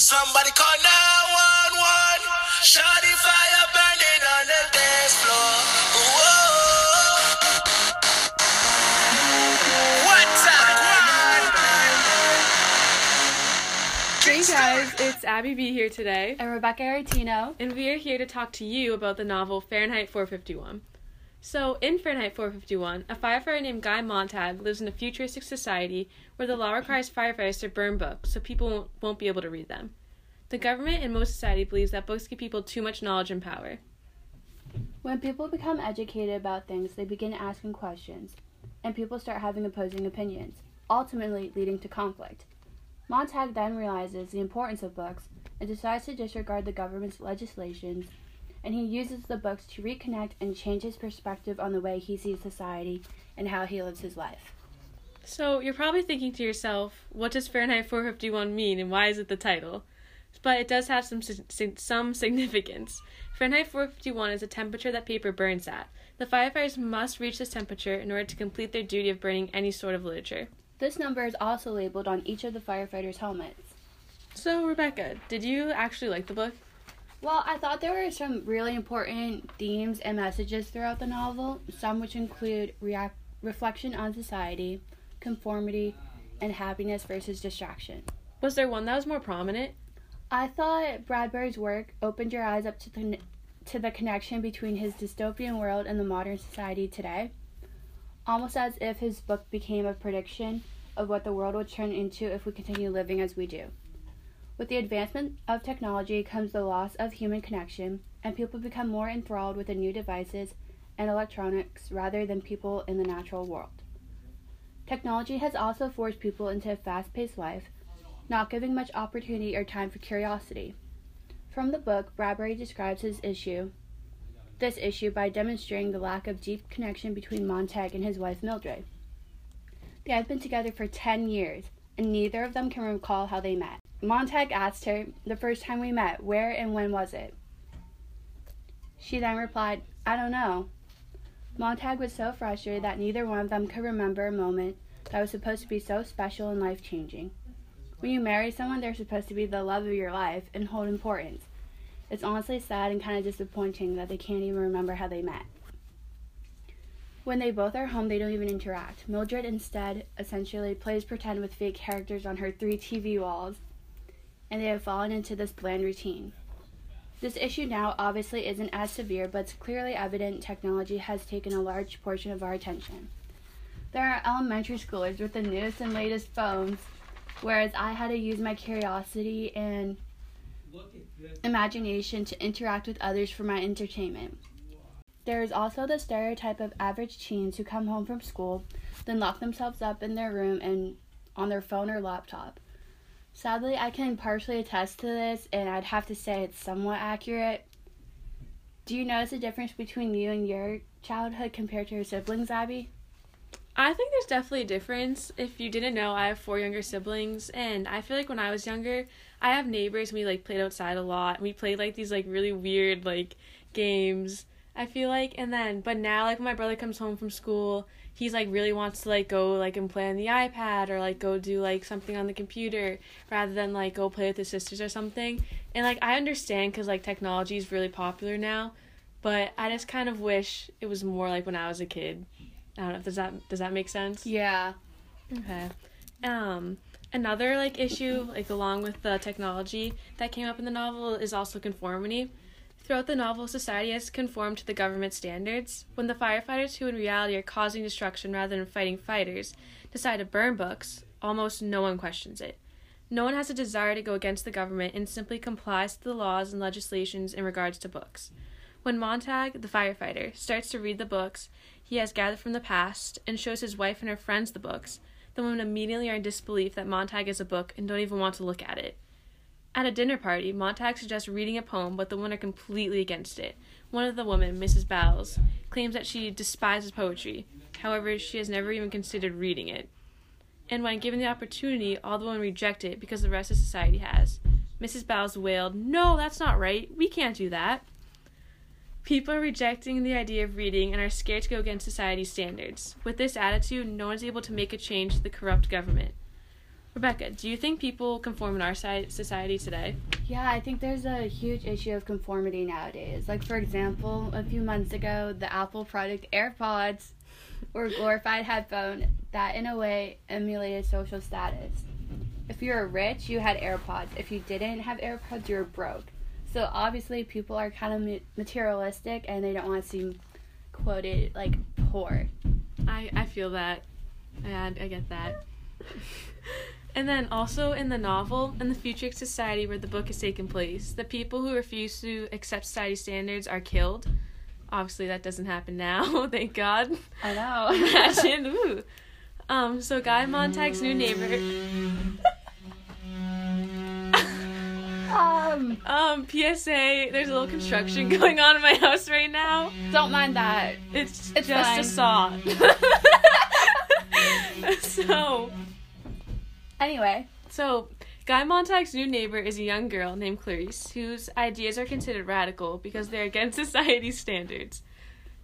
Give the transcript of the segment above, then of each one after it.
Somebody call 911. Shawty fire burning on the dance floor. Whoa. What's up, Hey guys, it's Abby B here today, and Rebecca Aretino. and we are here to talk to you about the novel Fahrenheit 451. So, in Fahrenheit 451, a firefighter named Guy Montag lives in a futuristic society where the law requires firefighters to burn books so people won't, be able to read them. The government and most society believes that books give people too much knowledge and power. When people become educated about things, they begin asking questions, and people start having opposing opinions, ultimately leading to conflict. Montag then realizes the importance of books and decides to disregard the government's legislations, and he uses the books to reconnect and change his perspective on the way he sees society and how he lives his life. So, you're probably thinking to yourself, what does Fahrenheit 451 mean and why is it the title? But it does have some some significance. Fahrenheit 451 is a temperature that paper burns at. The firefighters must reach this temperature in order to complete their duty of burning any sort of literature. This number is also labeled on each of the firefighters' helmets. So, Rebecca, did you actually like the book? Well, I thought there were some really important themes and messages throughout the novel, some which include react- reflection on society, conformity, and happiness versus distraction. Was there one that was more prominent? I thought Bradbury's work opened your eyes up to the, to the connection between his dystopian world and the modern society today, almost as if his book became a prediction of what the world would turn into if we continue living as we do. With the advancement of technology comes the loss of human connection, and people become more enthralled with the new devices and electronics rather than people in the natural world. Technology has also forced people into a fast paced life, not giving much opportunity or time for curiosity. From the book, Bradbury describes his issue, this issue by demonstrating the lack of deep connection between Montag and his wife Mildred. They have been together for 10 years, and neither of them can recall how they met. Montag asked her, The first time we met, where and when was it? She then replied, I don't know. Montag was so frustrated that neither one of them could remember a moment that was supposed to be so special and life changing. When you marry someone, they're supposed to be the love of your life and hold importance. It's honestly sad and kind of disappointing that they can't even remember how they met. When they both are home, they don't even interact. Mildred instead essentially plays pretend with fake characters on her three TV walls, and they have fallen into this bland routine. This issue now obviously isn't as severe, but it's clearly evident technology has taken a large portion of our attention. There are elementary schoolers with the newest and latest phones, whereas I had to use my curiosity and imagination to interact with others for my entertainment. There is also the stereotype of average teens who come home from school, then lock themselves up in their room and on their phone or laptop. Sadly, I can partially attest to this, and I'd have to say it's somewhat accurate. Do you notice a difference between you and your childhood compared to your siblings, Abby? I think there's definitely a difference. If you didn't know, I have four younger siblings, and I feel like when I was younger, I have neighbors and we like played outside a lot. We played like these like really weird like games. I feel like, and then but now like when my brother comes home from school, he's like really wants to like go like and play on the iPad or like go do like something on the computer rather than like go play with his sisters or something. And like I understand because like technology is really popular now, but I just kind of wish it was more like when I was a kid. I don't know. If does that does that make sense? Yeah. Okay. Um, another like issue, like along with the technology that came up in the novel, is also conformity. Throughout the novel, society has conformed to the government standards. When the firefighters, who in reality are causing destruction rather than fighting fighters, decide to burn books, almost no one questions it. No one has a desire to go against the government and simply complies to the laws and legislations in regards to books. When Montag, the firefighter, starts to read the books he has gathered from the past and shows his wife and her friends the books, the women immediately are in disbelief that Montag is a book and don't even want to look at it. At a dinner party, Montag suggests reading a poem, but the women are completely against it. One of the women, Mrs. Bowles, claims that she despises poetry. However, she has never even considered reading it. And when given the opportunity, all the women reject it because the rest of society has. Mrs. Bowles wailed, No, that's not right. We can't do that. People are rejecting the idea of reading and are scared to go against society's standards. With this attitude, no one is able to make a change to the corrupt government. Rebecca, do you think people conform in our society today? Yeah, I think there's a huge issue of conformity nowadays. Like, for example, a few months ago, the Apple product AirPods were a glorified headphone that, in a way, emulated social status. If you were rich, you had AirPods. If you didn't have AirPods, you were broke. So, obviously, people are kind of materialistic and they don't want to seem quoted like poor. I, I feel that. And I get that. and then also in the novel, in the future society where the book is taking place, the people who refuse to accept society standards are killed. Obviously, that doesn't happen now, thank God. I know. Imagine, ooh. Um, so Guy Montag's new neighbor. um, Um, PSA, there's a little construction going on in my house right now. don't mind that. It's, It's just fine. a saw. so, Anyway, so Guy Montag's new neighbor is a young girl named Clarice, whose ideas are considered radical because they're against society's standards.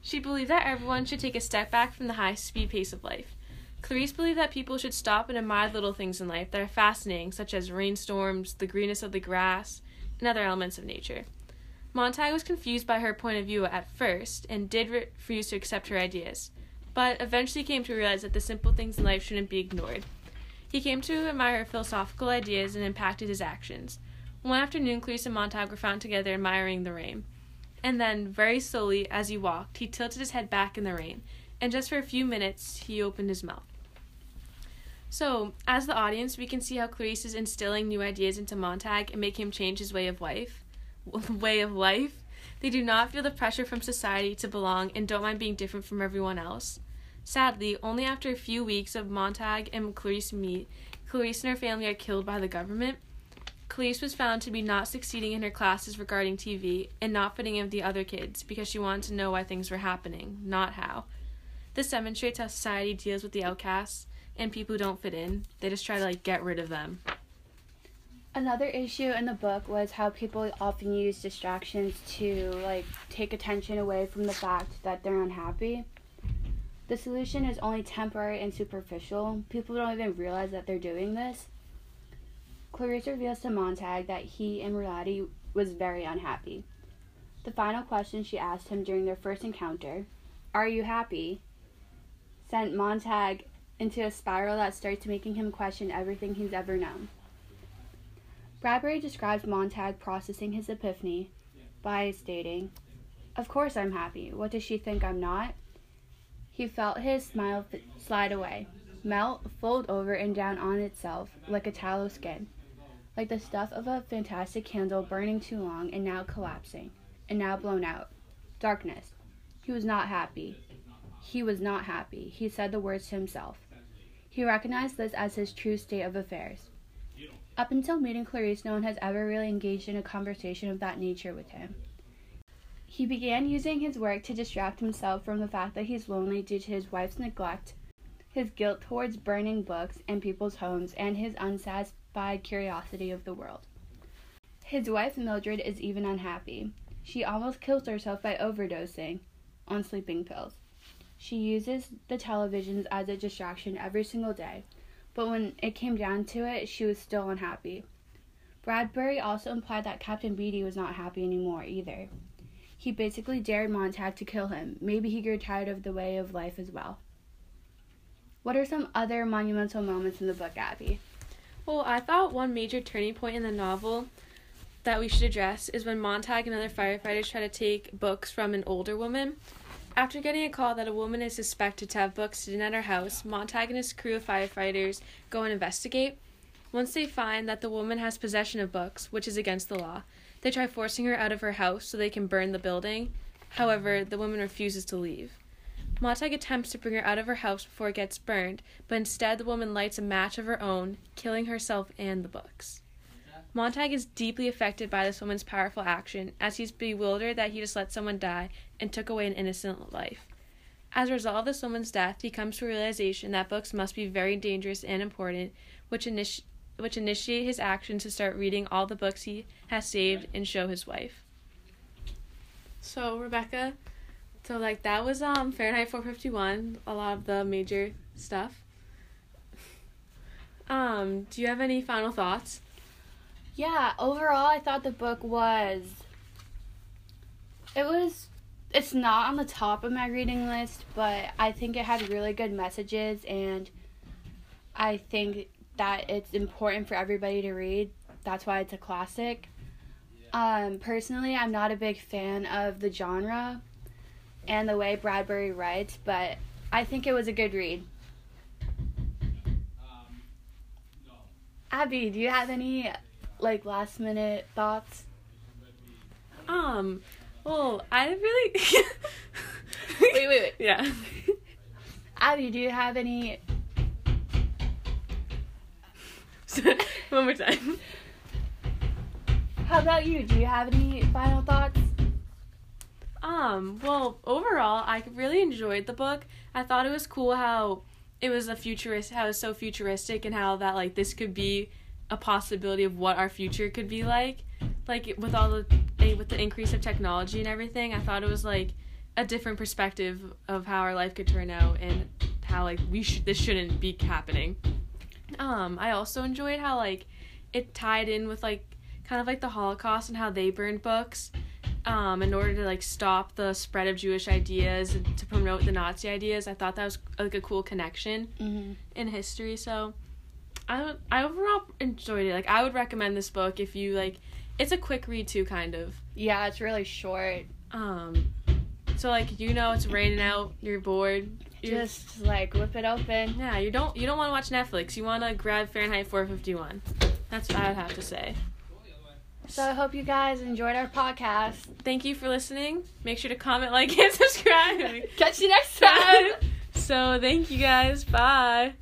She believed that everyone should take a step back from the high speed pace of life. Clarice believed that people should stop and admire little things in life that are fascinating, such as rainstorms, the greenness of the grass, and other elements of nature. Montag was confused by her point of view at first and did refuse to accept her ideas, but eventually came to realize that the simple things in life shouldn't be ignored. He came to admire philosophical ideas and impacted his actions. One afternoon, Clarice and Montag were found together admiring the rain. And then, very slowly, as he walked, he tilted his head back in the rain, and just for a few minutes, he opened his mouth. So, as the audience, we can see how Clarice is instilling new ideas into Montag and make him change his way of life. way of life. They do not feel the pressure from society to belong and don't mind being different from everyone else. Sadly, only after a few weeks of Montag and Clarice meet, Clarice and her family are killed by the government. Clarice was found to be not succeeding in her classes regarding TV and not fitting in with the other kids because she wanted to know why things were happening, not how. This demonstrates how society deals with the outcasts and people who don't fit in. They just try to like get rid of them. Another issue in the book was how people often use distractions to like take attention away from the fact that they're unhappy. The solution is only temporary and superficial. People don't even realize that they're doing this. Clarice reveals to Montag that he in reality was very unhappy. The final question she asked him during their first encounter, Are you happy? sent Montag into a spiral that starts making him question everything he's ever known. Bradbury describes Montag processing his epiphany by stating, Of course I'm happy. What does she think I'm not? He felt his smile slide away, melt, fold over and down on itself like a tallow skin, like the stuff of a fantastic candle burning too long and now collapsing, and now blown out. Darkness. He was not happy. He was not happy. He said the words to himself. He recognized this as his true state of affairs. Up until meeting Clarice, no one has ever really engaged in a conversation of that nature with him. He began using his work to distract himself from the fact that he's lonely due to his wife's neglect, his guilt towards burning books and people's homes, and his unsatisfied curiosity of the world. His wife Mildred is even unhappy. She almost kills herself by overdosing on sleeping pills. She uses the televisions as a distraction every single day, but when it came down to it, she was still unhappy. Bradbury also implied that Captain Beatty was not happy anymore either. He basically dared Montag to kill him. Maybe he grew tired of the way of life as well. What are some other monumental moments in the book, Abby? Well, I thought one major turning point in the novel that we should address is when Montag and other firefighters try to take books from an older woman. After getting a call that a woman is suspected to have books hidden at her house, Montag and his crew of firefighters go and investigate. Once they find that the woman has possession of books, which is against the law, they try forcing her out of her house so they can burn the building. However, the woman refuses to leave. Montag attempts to bring her out of her house before it gets burned, but instead the woman lights a match of her own, killing herself and the books. Montag is deeply affected by this woman's powerful action, as he's bewildered that he just let someone die and took away an innocent life. As a result of this woman's death, he comes to a realization that books must be very dangerous and important, which, initi- which initiate his action to start reading all the books he has saved and show his wife. So, Rebecca, so like that was um Fahrenheit 451, a lot of the major stuff. Um, do you have any final thoughts? Yeah, overall, I thought the book was. It was. It's not on the top of my reading list, but I think it had really good messages, and I think that it's important for everybody to read. That's why it's a classic. Um, personally, I'm not a big fan of the genre and the way Bradbury writes, but I think it was a good read. Abby, do you have any like last minute thoughts? Um, well, I really. Wait, wait, wait. Yeah. Abby, do you have any? One more time. How about you? Do you have any final thoughts? Um, well, overall, I really enjoyed the book. I thought it was cool how it was a futurist, how it was so futuristic, and how that like this could be a possibility of what our future could be like. Like with all the eh, with the increase of technology and everything, I thought it was like a different perspective of how our life could turn out and how like we should this shouldn't be happening. Um, I also enjoyed how like it tied in with like kind of like the Holocaust and how they burned books um, in order to like stop the spread of Jewish ideas and to promote the Nazi ideas. I thought that was like a cool connection Mm-hmm. in history. So I I overall enjoyed it. Like I would recommend this book if you like. It's a quick read too, kind of. Yeah, it's really short. Um, so like you know it's raining out, you're bored. Just like whip it open. yeah, you don't you don't want to watch Netflix. You want to grab Fahrenheit 451. That's what I would have to say. So I hope you guys enjoyed our podcast. Thank you for listening. Make sure to comment, like, and subscribe. Catch you next time. so thank you guys. Bye.